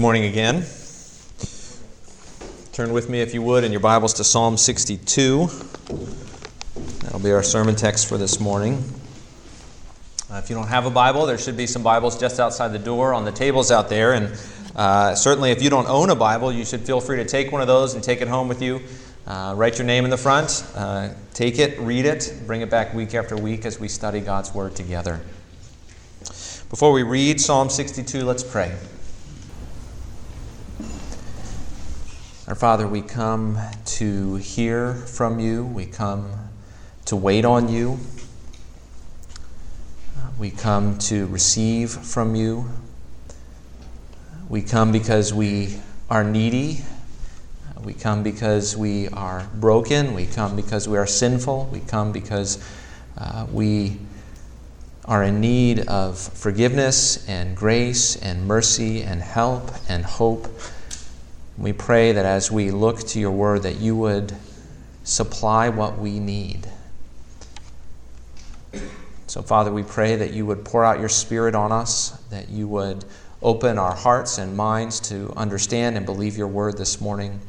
Good morning again. Turn with me, if you would, in your Bibles to Psalm 62. That'll be our sermon text for this morning. Uh, if you don't have a Bible, there should be some Bibles just outside the door on the tables out there. And uh, certainly, if you don't own a Bible, you should feel free to take one of those and take it home with you. Uh, write your name in the front, uh, take it, read it, bring it back week after week as we study God's Word together. Before we read Psalm 62, let's pray. Our Father, we come to hear from you. We come to wait on you. We come to receive from you. We come because we are needy. We come because we are broken. We come because we are sinful. We come because uh, we are in need of forgiveness and grace and mercy and help and hope. We pray that as we look to your word, that you would supply what we need. So, Father, we pray that you would pour out your Spirit on us, that you would open our hearts and minds to understand and believe your word this morning,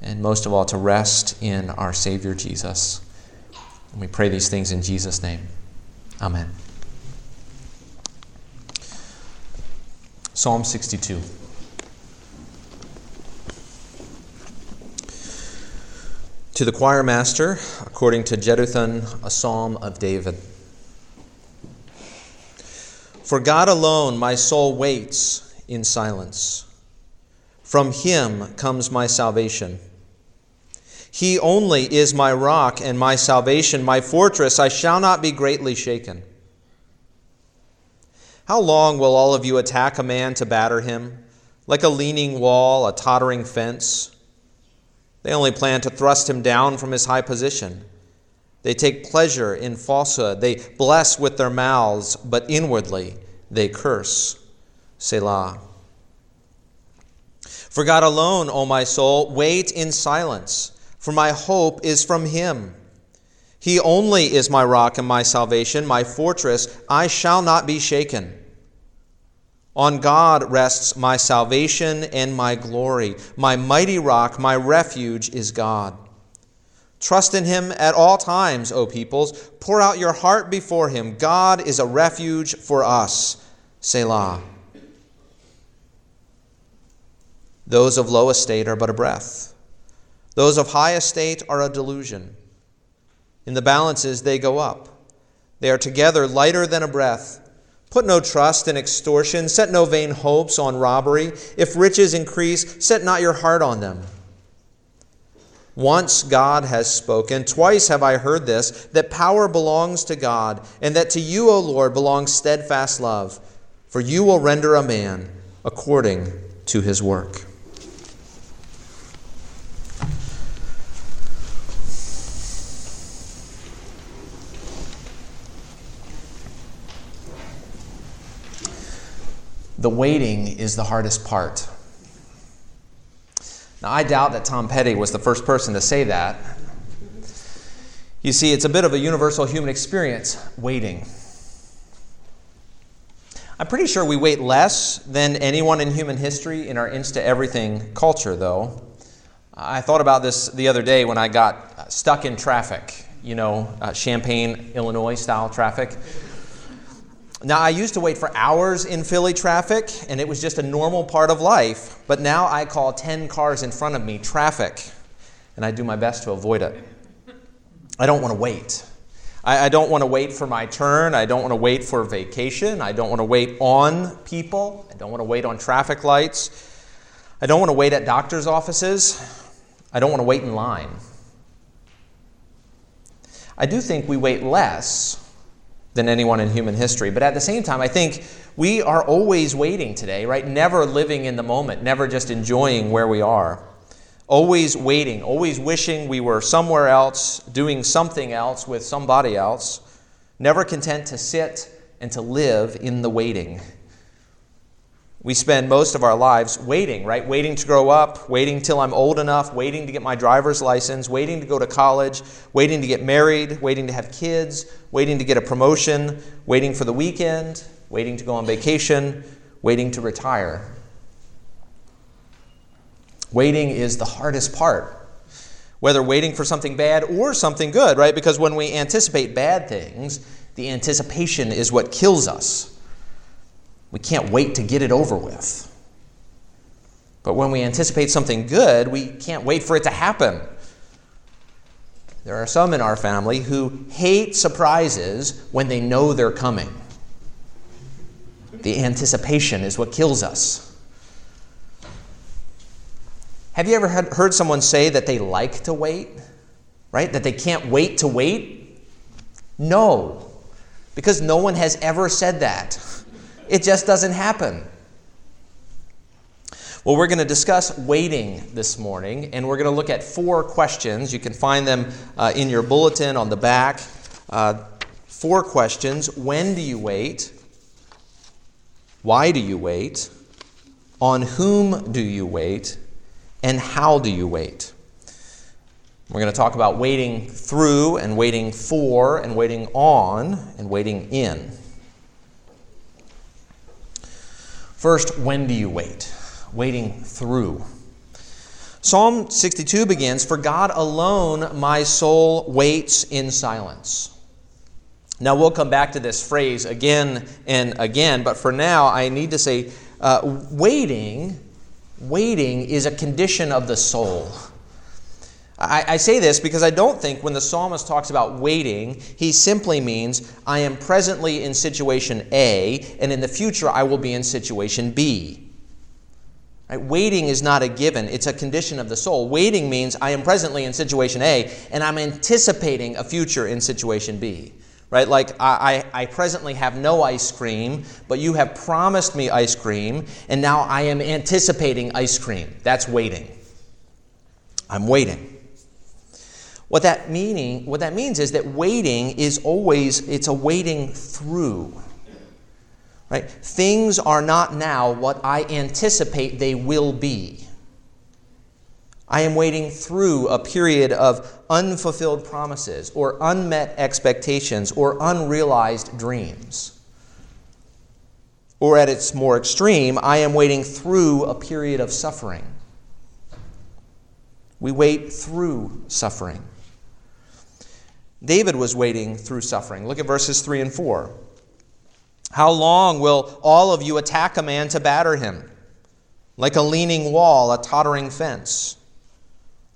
and most of all, to rest in our Savior Jesus. And we pray these things in Jesus' name. Amen. Psalm 62. To the choir master, according to Jeduthun, a psalm of David. For God alone my soul waits in silence. From him comes my salvation. He only is my rock and my salvation, my fortress. I shall not be greatly shaken. How long will all of you attack a man to batter him? Like a leaning wall, a tottering fence? They only plan to thrust him down from his high position. They take pleasure in falsehood. They bless with their mouths, but inwardly they curse. Selah. For God alone, O my soul, wait in silence, for my hope is from him. He only is my rock and my salvation, my fortress. I shall not be shaken. On God rests my salvation and my glory. My mighty rock, my refuge is God. Trust in him at all times, O peoples. Pour out your heart before him. God is a refuge for us. Selah. Those of low estate are but a breath, those of high estate are a delusion. In the balances, they go up. They are together lighter than a breath. Put no trust in extortion. Set no vain hopes on robbery. If riches increase, set not your heart on them. Once God has spoken, twice have I heard this, that power belongs to God, and that to you, O Lord, belongs steadfast love, for you will render a man according to his work. The waiting is the hardest part. Now, I doubt that Tom Petty was the first person to say that. You see, it's a bit of a universal human experience waiting. I'm pretty sure we wait less than anyone in human history in our insta everything culture, though. I thought about this the other day when I got stuck in traffic, you know, uh, Champaign, Illinois style traffic. Now, I used to wait for hours in Philly traffic, and it was just a normal part of life, but now I call 10 cars in front of me traffic, and I do my best to avoid it. I don't want to wait. I, I don't want to wait for my turn. I don't want to wait for vacation. I don't want to wait on people. I don't want to wait on traffic lights. I don't want to wait at doctor's offices. I don't want to wait in line. I do think we wait less than anyone in human history. But at the same time, I think we are always waiting today, right? Never living in the moment, never just enjoying where we are. Always waiting, always wishing we were somewhere else, doing something else with somebody else. Never content to sit and to live in the waiting. We spend most of our lives waiting, right? Waiting to grow up, waiting till I'm old enough, waiting to get my driver's license, waiting to go to college, waiting to get married, waiting to have kids, waiting to get a promotion, waiting for the weekend, waiting to go on vacation, waiting to retire. Waiting is the hardest part. Whether waiting for something bad or something good, right? Because when we anticipate bad things, the anticipation is what kills us. We can't wait to get it over with. But when we anticipate something good, we can't wait for it to happen. There are some in our family who hate surprises when they know they're coming. The anticipation is what kills us. Have you ever heard someone say that they like to wait? Right? That they can't wait to wait? No, because no one has ever said that. It just doesn't happen. Well, we're going to discuss waiting this morning, and we're going to look at four questions. You can find them uh, in your bulletin on the back. Uh, four questions When do you wait? Why do you wait? On whom do you wait? And how do you wait? We're going to talk about waiting through and waiting for and waiting on and waiting in. First, when do you wait? waiting through. Psalm 62 begins For God alone my soul waits in silence. Now, we'll come back to this phrase again and again, but for now, I need to say uh, waiting, waiting is a condition of the soul. I, I say this because I don't think when the psalmist talks about waiting, he simply means, I am presently in situation A, and in the future I will be in situation B. Right? Waiting is not a given, it's a condition of the soul. Waiting means I am presently in situation A and I'm anticipating a future in situation B. Right? Like I, I, I presently have no ice cream, but you have promised me ice cream, and now I am anticipating ice cream. That's waiting. I'm waiting. What that meaning, what that means is that waiting is always it's a waiting through. Right? Things are not now what I anticipate they will be. I am waiting through a period of unfulfilled promises or unmet expectations or unrealized dreams. Or at its more extreme, I am waiting through a period of suffering. We wait through suffering. David was waiting through suffering. Look at verses 3 and 4. How long will all of you attack a man to batter him? Like a leaning wall, a tottering fence.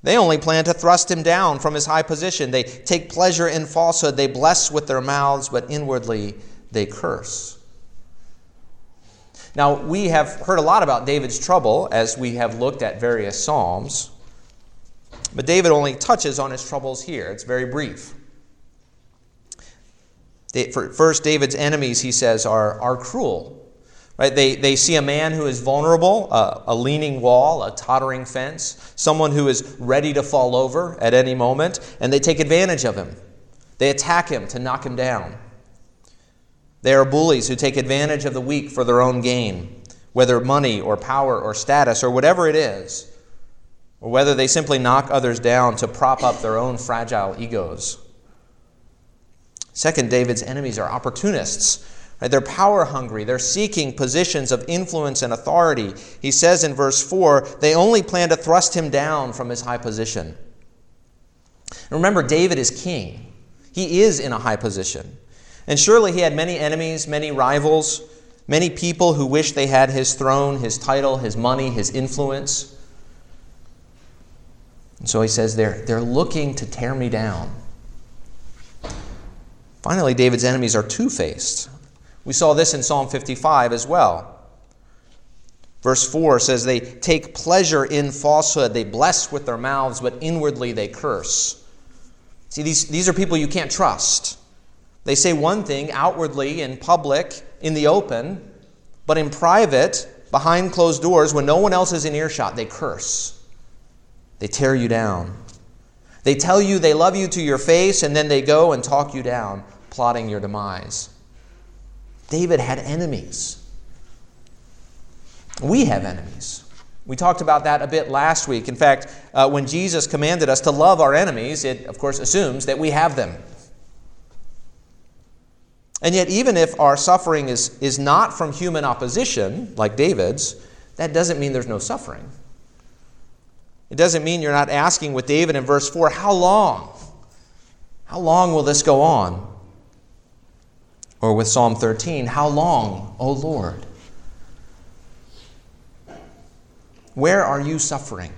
They only plan to thrust him down from his high position. They take pleasure in falsehood. They bless with their mouths, but inwardly they curse. Now, we have heard a lot about David's trouble as we have looked at various Psalms, but David only touches on his troubles here. It's very brief. First, David's enemies, he says, are, are cruel. Right? They, they see a man who is vulnerable, a, a leaning wall, a tottering fence, someone who is ready to fall over at any moment, and they take advantage of him. They attack him to knock him down. They are bullies who take advantage of the weak for their own gain, whether money or power or status or whatever it is, or whether they simply knock others down to prop up their own fragile egos. Second, David's enemies are opportunists. Right? They're power hungry. They're seeking positions of influence and authority. He says in verse 4 they only plan to thrust him down from his high position. remember, David is king, he is in a high position. And surely he had many enemies, many rivals, many people who wish they had his throne, his title, his money, his influence. And so he says they're, they're looking to tear me down. Finally, David's enemies are two faced. We saw this in Psalm 55 as well. Verse 4 says, They take pleasure in falsehood, they bless with their mouths, but inwardly they curse. See, these, these are people you can't trust. They say one thing outwardly in public, in the open, but in private, behind closed doors, when no one else is in earshot, they curse. They tear you down. They tell you they love you to your face, and then they go and talk you down plotting your demise. David had enemies. We have enemies. We talked about that a bit last week. In fact, uh, when Jesus commanded us to love our enemies, it, of course, assumes that we have them. And yet, even if our suffering is, is not from human opposition, like David's, that doesn't mean there's no suffering. It doesn't mean you're not asking with David in verse 4, how long? How long will this go on? Or with Psalm 13, how long, O Lord? Where are you suffering?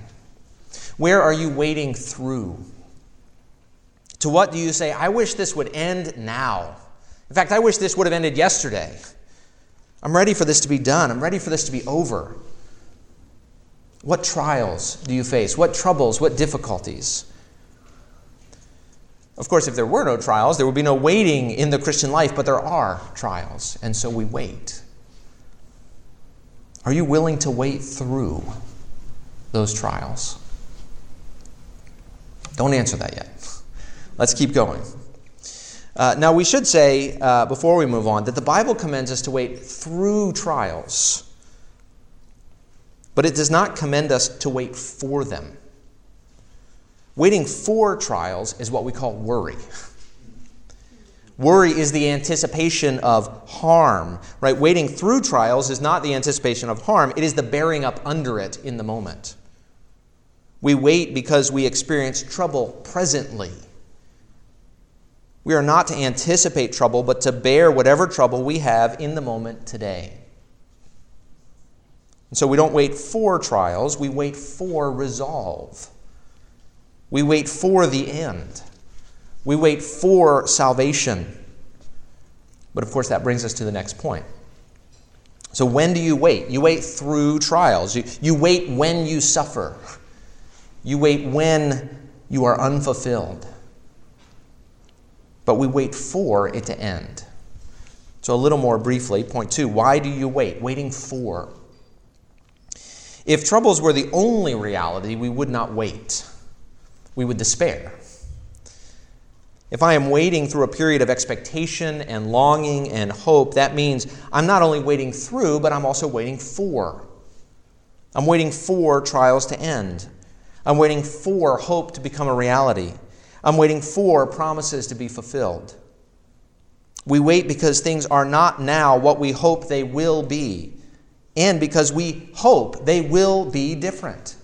Where are you waiting through? To what do you say, I wish this would end now? In fact, I wish this would have ended yesterday. I'm ready for this to be done. I'm ready for this to be over. What trials do you face? What troubles? What difficulties? Of course, if there were no trials, there would be no waiting in the Christian life, but there are trials, and so we wait. Are you willing to wait through those trials? Don't answer that yet. Let's keep going. Uh, now, we should say, uh, before we move on, that the Bible commends us to wait through trials, but it does not commend us to wait for them. Waiting for trials is what we call worry. Worry is the anticipation of harm, right? Waiting through trials is not the anticipation of harm, it is the bearing up under it in the moment. We wait because we experience trouble presently. We are not to anticipate trouble, but to bear whatever trouble we have in the moment today. And so we don't wait for trials, we wait for resolve. We wait for the end. We wait for salvation. But of course, that brings us to the next point. So, when do you wait? You wait through trials. You, you wait when you suffer. You wait when you are unfulfilled. But we wait for it to end. So, a little more briefly, point two why do you wait? Waiting for. If troubles were the only reality, we would not wait. We would despair. If I am waiting through a period of expectation and longing and hope, that means I'm not only waiting through, but I'm also waiting for. I'm waiting for trials to end. I'm waiting for hope to become a reality. I'm waiting for promises to be fulfilled. We wait because things are not now what we hope they will be, and because we hope they will be different.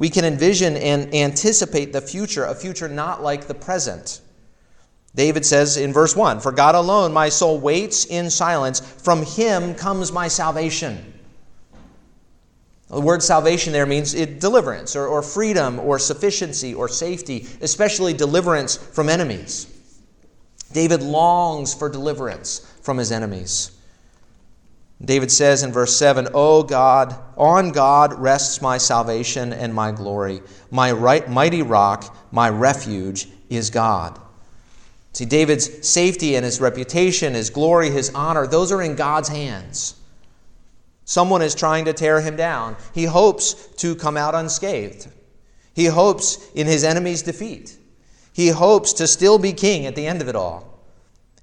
We can envision and anticipate the future, a future not like the present. David says in verse 1 For God alone my soul waits in silence, from him comes my salvation. The word salvation there means deliverance or, or freedom or sufficiency or safety, especially deliverance from enemies. David longs for deliverance from his enemies. David says in verse 7, O God, on God rests my salvation and my glory. My right, mighty rock, my refuge is God. See, David's safety and his reputation, his glory, his honor, those are in God's hands. Someone is trying to tear him down. He hopes to come out unscathed. He hopes in his enemy's defeat. He hopes to still be king at the end of it all.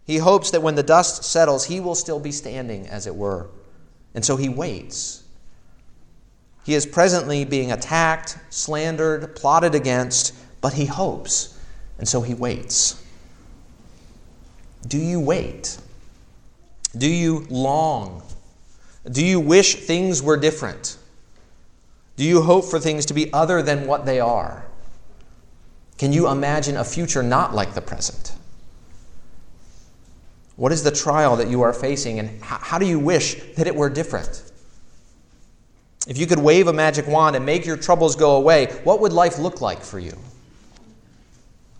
He hopes that when the dust settles, he will still be standing, as it were. And so he waits. He is presently being attacked, slandered, plotted against, but he hopes, and so he waits. Do you wait? Do you long do you wish things were different? Do you hope for things to be other than what they are? Can you imagine a future not like the present? What is the trial that you are facing, and how do you wish that it were different? If you could wave a magic wand and make your troubles go away, what would life look like for you?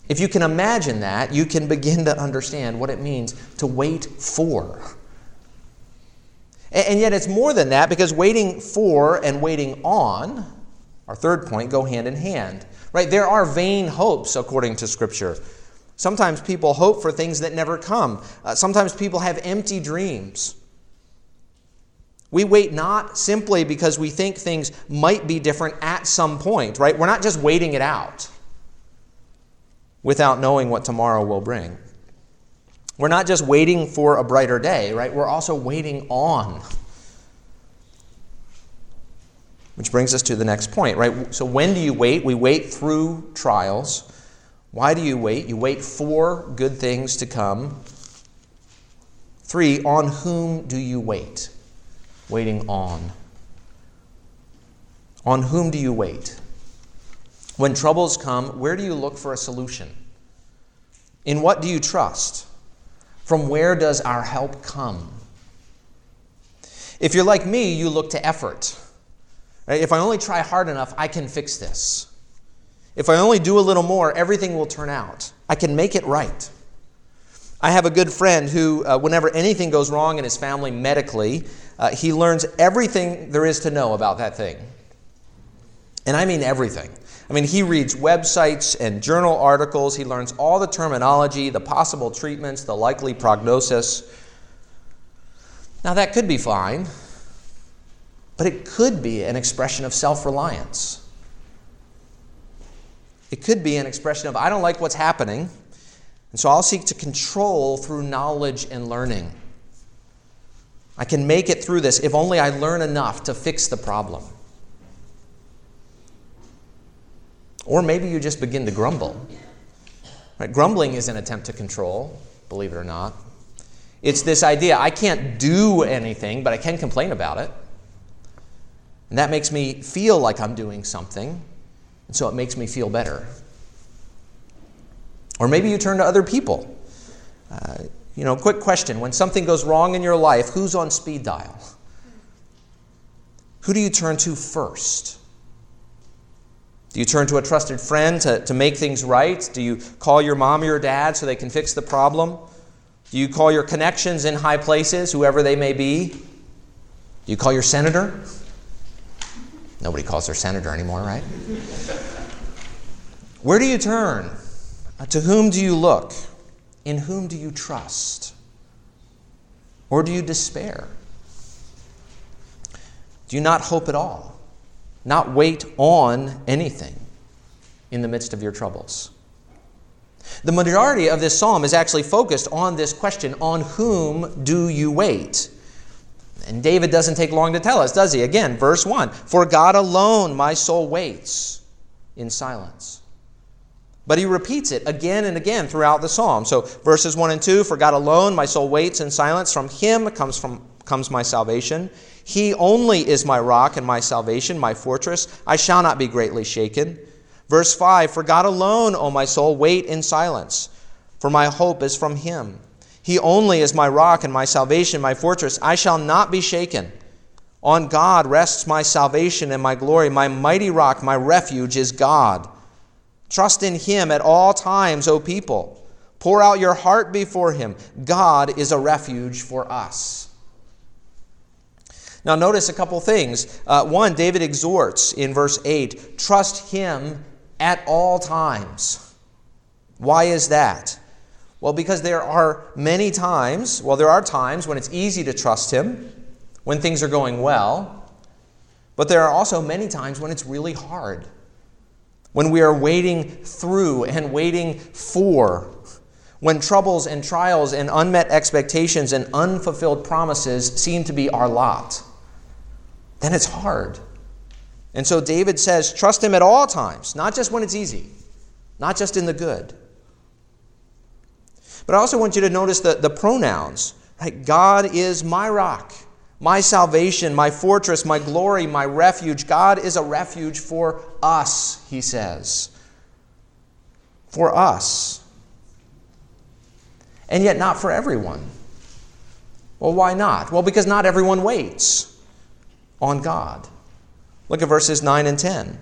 If you can imagine that, you can begin to understand what it means to wait for and yet it's more than that because waiting for and waiting on, our third point, go hand in hand. Right? There are vain hopes according to Scripture. Sometimes people hope for things that never come. Uh, sometimes people have empty dreams. We wait not simply because we think things might be different at some point, right? We're not just waiting it out without knowing what tomorrow will bring. We're not just waiting for a brighter day, right? We're also waiting on. Which brings us to the next point, right? So, when do you wait? We wait through trials. Why do you wait? You wait for good things to come. Three, on whom do you wait? Waiting on. On whom do you wait? When troubles come, where do you look for a solution? In what do you trust? From where does our help come? If you're like me, you look to effort. If I only try hard enough, I can fix this. If I only do a little more, everything will turn out. I can make it right. I have a good friend who, uh, whenever anything goes wrong in his family medically, uh, he learns everything there is to know about that thing. And I mean everything. I mean, he reads websites and journal articles. He learns all the terminology, the possible treatments, the likely prognosis. Now, that could be fine, but it could be an expression of self reliance. It could be an expression of, I don't like what's happening, and so I'll seek to control through knowledge and learning. I can make it through this if only I learn enough to fix the problem. Or maybe you just begin to grumble. Right? Grumbling is an attempt to control, believe it or not. It's this idea I can't do anything, but I can complain about it. And that makes me feel like I'm doing something, and so it makes me feel better. Or maybe you turn to other people. Uh, you know, quick question when something goes wrong in your life, who's on speed dial? Who do you turn to first? Do you turn to a trusted friend to, to make things right? Do you call your mom or your dad so they can fix the problem? Do you call your connections in high places, whoever they may be? Do you call your senator? Nobody calls their senator anymore, right? Where do you turn? Uh, to whom do you look? In whom do you trust? Or do you despair? Do you not hope at all? Not wait on anything in the midst of your troubles? The majority of this psalm is actually focused on this question on whom do you wait? And David doesn't take long to tell us, does he? Again, verse 1 For God alone my soul waits in silence. But he repeats it again and again throughout the psalm. So verses 1 and 2 For God alone my soul waits in silence. From him comes, from, comes my salvation. He only is my rock and my salvation, my fortress. I shall not be greatly shaken. Verse 5 For God alone, O my soul, wait in silence, for my hope is from him. He only is my rock and my salvation, my fortress. I shall not be shaken. On God rests my salvation and my glory. My mighty rock, my refuge is God. Trust in Him at all times, O people. Pour out your heart before Him. God is a refuge for us. Now, notice a couple things. Uh, one, David exhorts in verse 8 trust Him at all times. Why is that? Well, because there are many times, well, there are times when it's easy to trust Him, when things are going well, but there are also many times when it's really hard when we are waiting through and waiting for, when troubles and trials and unmet expectations and unfulfilled promises seem to be our lot, then it's hard. And so David says, trust him at all times, not just when it's easy, not just in the good. But I also want you to notice the, the pronouns. Right? God is my rock my salvation, my fortress, my glory, my refuge. God is a refuge for us, he says. For us. And yet not for everyone. Well, why not? Well, because not everyone waits on God. Look at verses 9 and 10.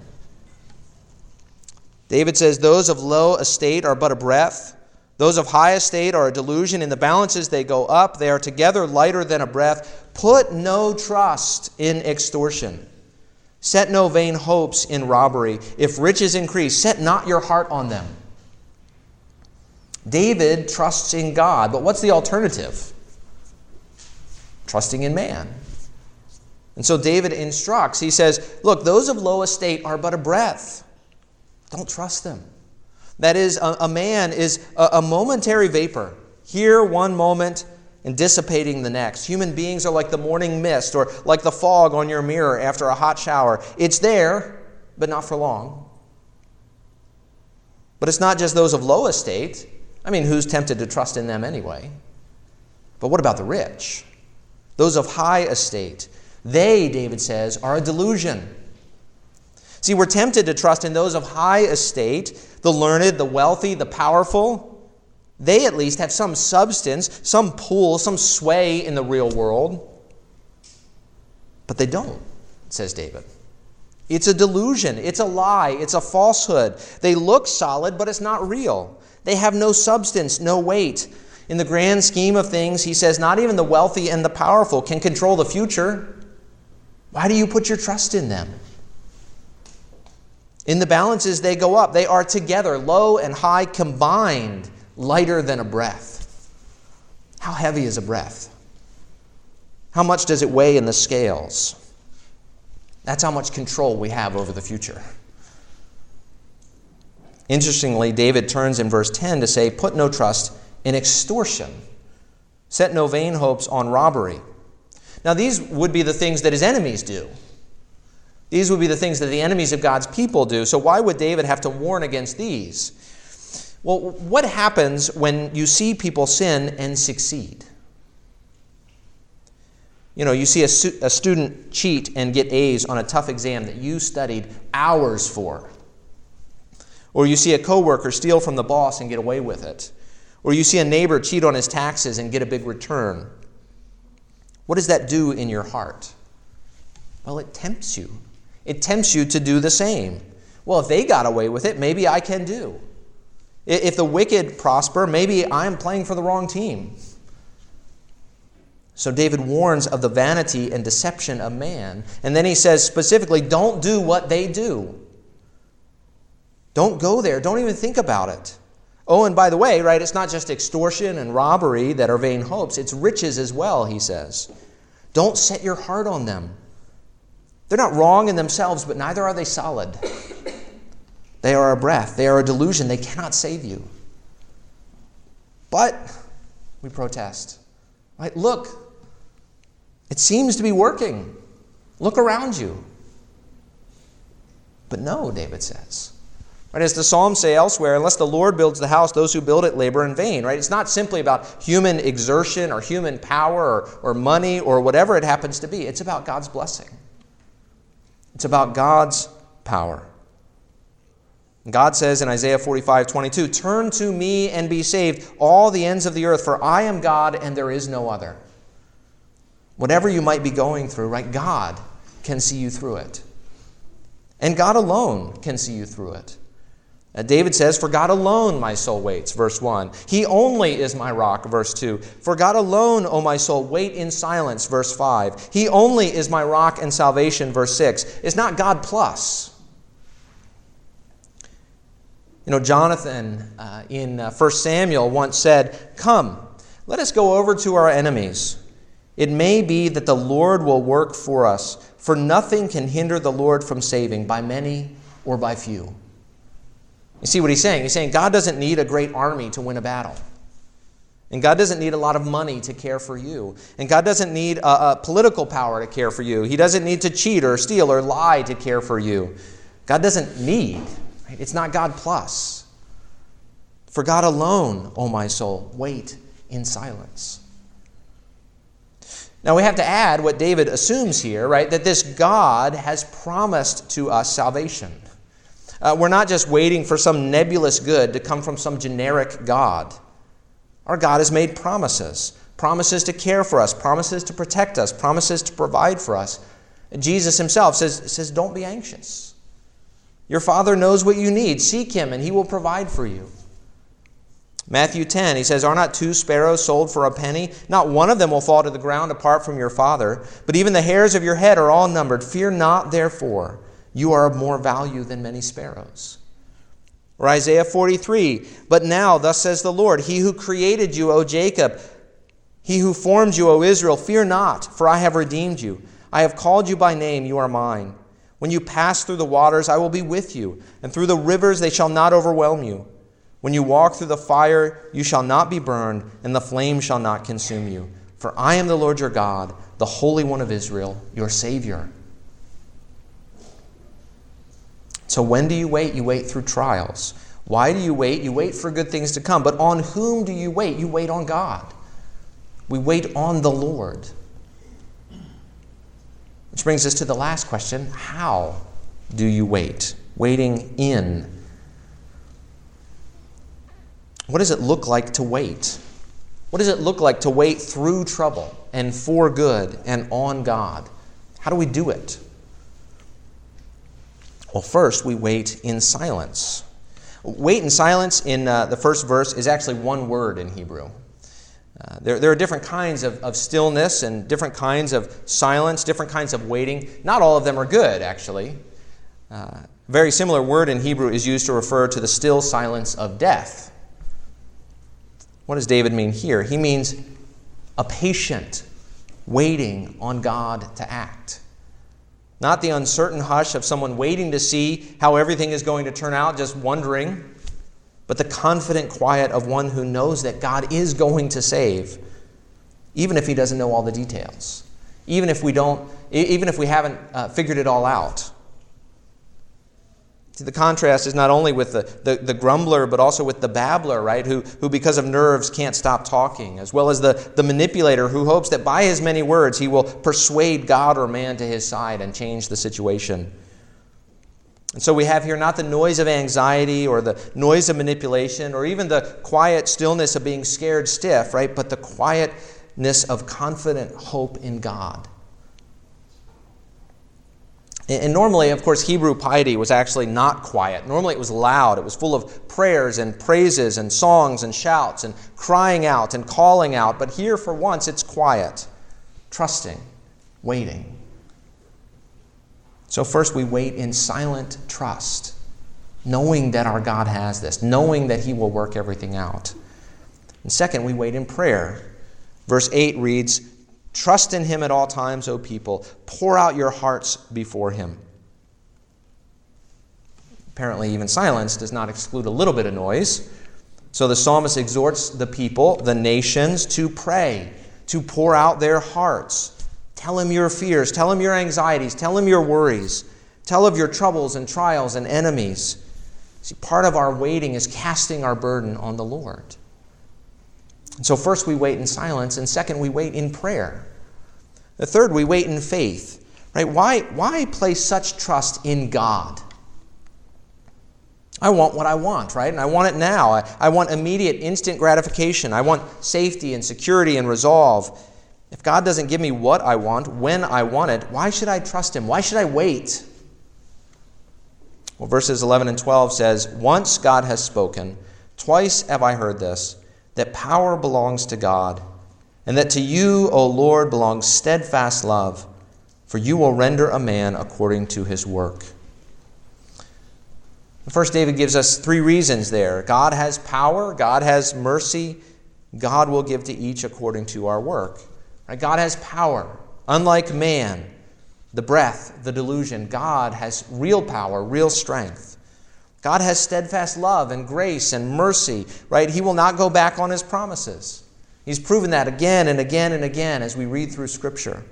David says, Those of low estate are but a breath those of high estate are a delusion. In the balances they go up. They are together lighter than a breath. Put no trust in extortion. Set no vain hopes in robbery. If riches increase, set not your heart on them. David trusts in God, but what's the alternative? Trusting in man. And so David instructs. He says, Look, those of low estate are but a breath. Don't trust them. That is, a, a man is a, a momentary vapor, here one moment and dissipating the next. Human beings are like the morning mist or like the fog on your mirror after a hot shower. It's there, but not for long. But it's not just those of low estate. I mean, who's tempted to trust in them anyway? But what about the rich? Those of high estate. They, David says, are a delusion. See, we're tempted to trust in those of high estate, the learned, the wealthy, the powerful. They at least have some substance, some pull, some sway in the real world. But they don't, says David. It's a delusion, it's a lie, it's a falsehood. They look solid, but it's not real. They have no substance, no weight. In the grand scheme of things, he says, not even the wealthy and the powerful can control the future. Why do you put your trust in them? In the balances, they go up. They are together, low and high combined, lighter than a breath. How heavy is a breath? How much does it weigh in the scales? That's how much control we have over the future. Interestingly, David turns in verse 10 to say, Put no trust in extortion, set no vain hopes on robbery. Now, these would be the things that his enemies do. These would be the things that the enemies of God's people do. So, why would David have to warn against these? Well, what happens when you see people sin and succeed? You know, you see a, su- a student cheat and get A's on a tough exam that you studied hours for. Or you see a coworker steal from the boss and get away with it. Or you see a neighbor cheat on his taxes and get a big return. What does that do in your heart? Well, it tempts you. It tempts you to do the same. Well, if they got away with it, maybe I can do. If the wicked prosper, maybe I'm playing for the wrong team. So David warns of the vanity and deception of man. And then he says specifically, don't do what they do. Don't go there. Don't even think about it. Oh, and by the way, right, it's not just extortion and robbery that are vain hopes, it's riches as well, he says. Don't set your heart on them. They're not wrong in themselves, but neither are they solid. They are a breath, they are a delusion, they cannot save you. But we protest. Right? Look, it seems to be working. Look around you. But no, David says. Right, as the Psalms say elsewhere, unless the Lord builds the house, those who build it labor in vain. Right? It's not simply about human exertion or human power or, or money or whatever it happens to be. It's about God's blessing. It's about God's power. God says in Isaiah 45, 22, Turn to me and be saved, all the ends of the earth, for I am God and there is no other. Whatever you might be going through, right, God can see you through it. And God alone can see you through it. Uh, David says, For God alone my soul waits, verse 1. He only is my rock, verse 2. For God alone, O my soul, wait in silence, verse 5. He only is my rock and salvation, verse 6. It's not God plus. You know, Jonathan uh, in uh, 1 Samuel once said, Come, let us go over to our enemies. It may be that the Lord will work for us, for nothing can hinder the Lord from saving, by many or by few. You see what he's saying? He's saying God doesn't need a great army to win a battle. And God doesn't need a lot of money to care for you. And God doesn't need a, a, political power to care for you. He doesn't need to cheat or steal or lie to care for you. God doesn't need. Right? It's not God plus. For God alone, O oh my soul, wait in silence. Now we have to add what David assumes here, right? That this God has promised to us salvation. Uh, we're not just waiting for some nebulous good to come from some generic God. Our God has made promises promises to care for us, promises to protect us, promises to provide for us. Jesus himself says, says Don't be anxious. Your Father knows what you need. Seek Him, and He will provide for you. Matthew 10, he says, Are not two sparrows sold for a penny? Not one of them will fall to the ground apart from your Father. But even the hairs of your head are all numbered. Fear not, therefore. You are of more value than many sparrows. Or Isaiah 43, But now, thus says the Lord, He who created you, O Jacob, He who formed you, O Israel, fear not, for I have redeemed you. I have called you by name, you are mine. When you pass through the waters, I will be with you, and through the rivers, they shall not overwhelm you. When you walk through the fire, you shall not be burned, and the flame shall not consume you. For I am the Lord your God, the Holy One of Israel, your Savior. So when do you wait? You wait through trials. Why do you wait? You wait for good things to come. But on whom do you wait? You wait on God. We wait on the Lord. Which brings us to the last question how? do you wait? Waiting in. What does it look like to wait? What does it look like to wait through trouble and for good and on God? How do we do it? Well, first, we wait in silence. Wait in silence in uh, the first verse is actually one word in Hebrew. Uh, there, there are different kinds of, of stillness and different kinds of silence, different kinds of waiting. Not all of them are good, actually. Uh, very similar word in Hebrew is used to refer to the still silence of death. What does David mean here? He means a patient waiting on God to act. Not the uncertain hush of someone waiting to see how everything is going to turn out, just wondering, but the confident quiet of one who knows that God is going to save, even if he doesn't know all the details, even if we don't, even if we haven't uh, figured it all out. See, the contrast is not only with the, the, the, grumbler, but also with the babbler, right? Who, who, because of nerves, can't stop talking, as well as the, the manipulator who hopes that by his many words he will persuade God or man to his side and change the situation. And so we have here not the noise of anxiety or the noise of manipulation or even the quiet stillness of being scared stiff, right? But the quietness of confident hope in God. And normally, of course, Hebrew piety was actually not quiet. Normally, it was loud. It was full of prayers and praises and songs and shouts and crying out and calling out. But here, for once, it's quiet, trusting, waiting. So, first, we wait in silent trust, knowing that our God has this, knowing that He will work everything out. And second, we wait in prayer. Verse 8 reads, Trust in him at all times, O people. Pour out your hearts before him. Apparently, even silence does not exclude a little bit of noise. So the psalmist exhorts the people, the nations, to pray, to pour out their hearts. Tell him your fears, tell him your anxieties, tell him your worries, tell of your troubles and trials and enemies. See, part of our waiting is casting our burden on the Lord. And so, first, we wait in silence, and second, we wait in prayer. The third, we wait in faith. Right? Why, why place such trust in God? I want what I want, right? And I want it now. I, I want immediate, instant gratification. I want safety and security and resolve. If God doesn't give me what I want, when I want it, why should I trust Him? Why should I wait? Well, verses 11 and 12 says, Once God has spoken, twice have I heard this that power belongs to God, and that to you, O Lord, belongs steadfast love, for you will render a man according to his work. First, David gives us three reasons there God has power, God has mercy, God will give to each according to our work. God has power. Unlike man, the breath, the delusion, God has real power, real strength. God has steadfast love and grace and mercy, right? He will not go back on his promises. He's proven that again and again and again as we read through Scripture.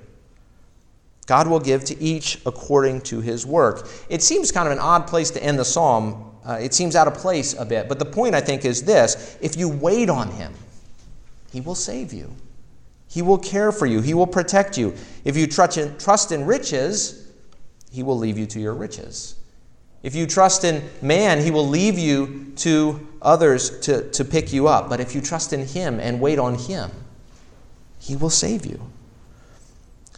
God will give to each according to his work. It seems kind of an odd place to end the psalm. Uh, it seems out of place a bit. But the point, I think, is this if you wait on him, he will save you, he will care for you, he will protect you. If you trust in, trust in riches, he will leave you to your riches. If you trust in man, he will leave you to others to, to pick you up. But if you trust in him and wait on him, he will save you.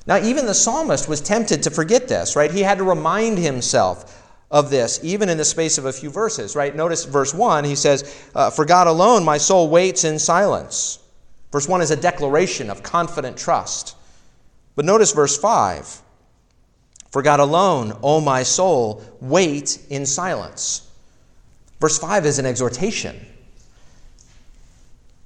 Now, even the psalmist was tempted to forget this, right? He had to remind himself of this, even in the space of a few verses, right? Notice verse 1, he says, uh, For God alone my soul waits in silence. Verse 1 is a declaration of confident trust. But notice verse 5. For God alone, O my soul, wait in silence. Verse 5 is an exhortation.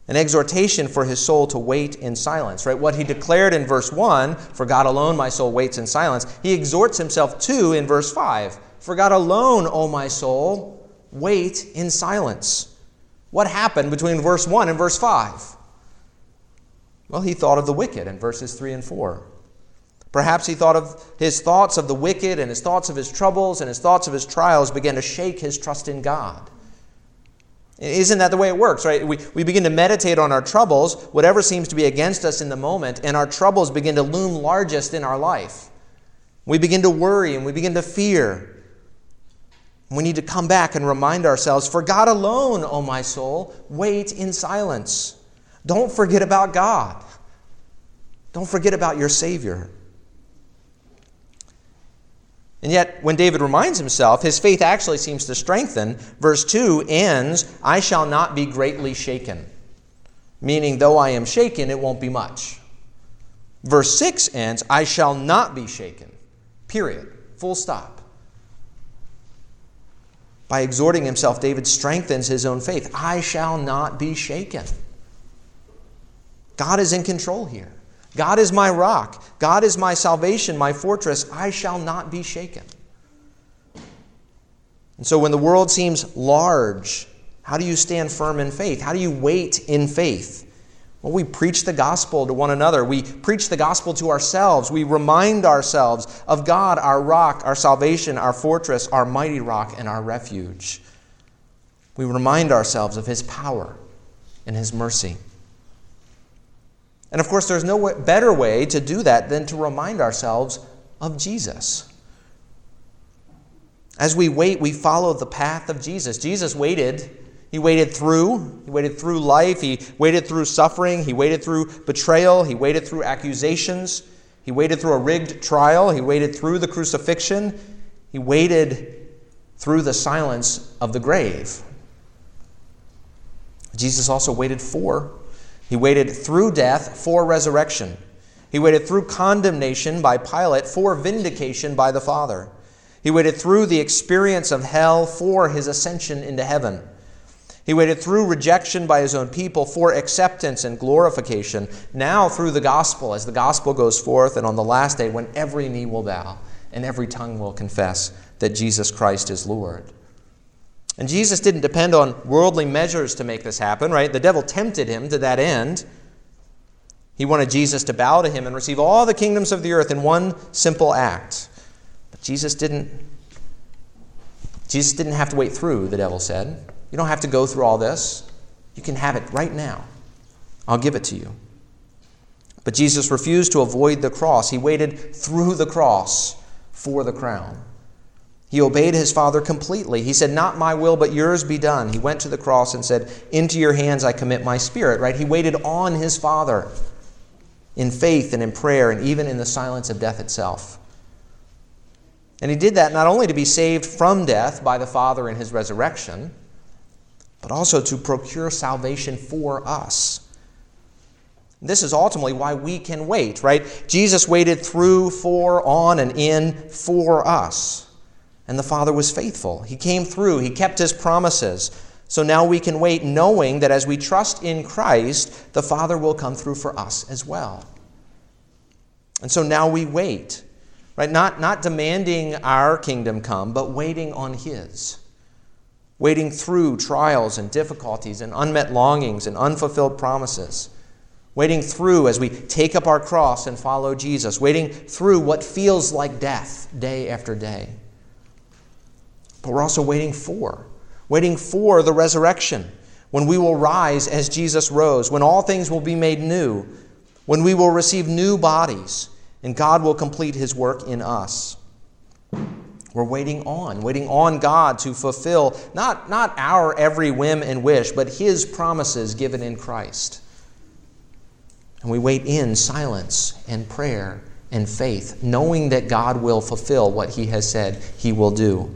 An exhortation for his soul to wait in silence, right? What he declared in verse 1, for God alone my soul waits in silence, he exhorts himself to in verse 5. For God alone, O my soul, wait in silence. What happened between verse 1 and verse 5? Well, he thought of the wicked in verses 3 and 4. Perhaps he thought of his thoughts of the wicked and his thoughts of his troubles and his thoughts of his trials began to shake his trust in God. Isn't that the way it works, right? We, we begin to meditate on our troubles, whatever seems to be against us in the moment, and our troubles begin to loom largest in our life. We begin to worry and we begin to fear. We need to come back and remind ourselves for God alone, O my soul, wait in silence. Don't forget about God. Don't forget about your Savior. And yet, when David reminds himself, his faith actually seems to strengthen. Verse 2 ends, I shall not be greatly shaken. Meaning, though I am shaken, it won't be much. Verse 6 ends, I shall not be shaken. Period. Full stop. By exhorting himself, David strengthens his own faith. I shall not be shaken. God is in control here. God is my rock. God is my salvation, my fortress. I shall not be shaken. And so when the world seems large, how do you stand firm in faith? How do you wait in faith? Well, we preach the gospel to one another. We preach the gospel to ourselves. We remind ourselves of God, our rock, our salvation, our fortress, our mighty rock, and our refuge. We remind ourselves of His power and His mercy. And of course, there's no better way to do that than to remind ourselves of Jesus. As we wait, we follow the path of Jesus. Jesus waited. He waited through. He waited through life. He waited through suffering. He waited through betrayal. He waited through accusations. He waited through a rigged trial. He waited through the crucifixion. He waited through the silence of the grave. Jesus also waited for he waited through death for resurrection. He waited through condemnation by Pilate for vindication by the Father. He waited through the experience of hell for his ascension into heaven. He waited through rejection by his own people for acceptance and glorification. Now, through the gospel, as the gospel goes forth, and on the last day when every knee will bow and every tongue will confess that Jesus Christ is Lord. And Jesus didn't depend on worldly measures to make this happen, right? The devil tempted him to that end. He wanted Jesus to bow to him and receive all the kingdoms of the earth in one simple act. But Jesus didn't Jesus didn't have to wait through, the devil said. You don't have to go through all this. You can have it right now. I'll give it to you. But Jesus refused to avoid the cross. He waited through the cross for the crown. He obeyed his Father completely. He said, Not my will, but yours be done. He went to the cross and said, Into your hands I commit my spirit, right? He waited on his Father in faith and in prayer and even in the silence of death itself. And he did that not only to be saved from death by the Father in his resurrection, but also to procure salvation for us. This is ultimately why we can wait, right? Jesus waited through, for, on, and in for us. And the Father was faithful. He came through, He kept His promises. So now we can wait knowing that as we trust in Christ, the Father will come through for us as well. And so now we wait, right? Not, not demanding our kingdom come, but waiting on His. Waiting through trials and difficulties and unmet longings and unfulfilled promises. Waiting through as we take up our cross and follow Jesus. Waiting through what feels like death day after day. But we're also waiting for, waiting for the resurrection, when we will rise as Jesus rose, when all things will be made new, when we will receive new bodies, and God will complete his work in us. We're waiting on, waiting on God to fulfill not, not our every whim and wish, but his promises given in Christ. And we wait in silence and prayer and faith, knowing that God will fulfill what he has said he will do.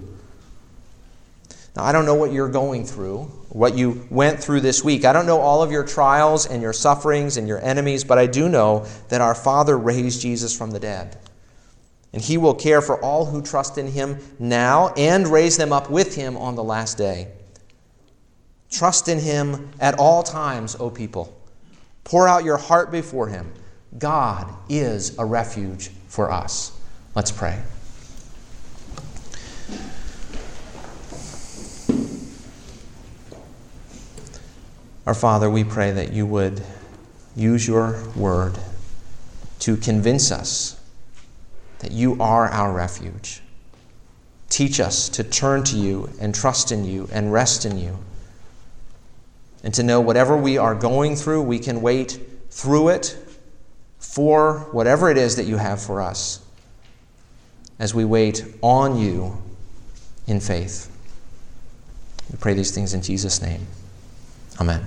Now, I don't know what you're going through, what you went through this week. I don't know all of your trials and your sufferings and your enemies, but I do know that our Father raised Jesus from the dead. And he will care for all who trust in him now and raise them up with him on the last day. Trust in him at all times, O people. Pour out your heart before him. God is a refuge for us. Let's pray. Our Father, we pray that you would use your word to convince us that you are our refuge. Teach us to turn to you and trust in you and rest in you. And to know whatever we are going through, we can wait through it for whatever it is that you have for us as we wait on you in faith. We pray these things in Jesus' name. Amen.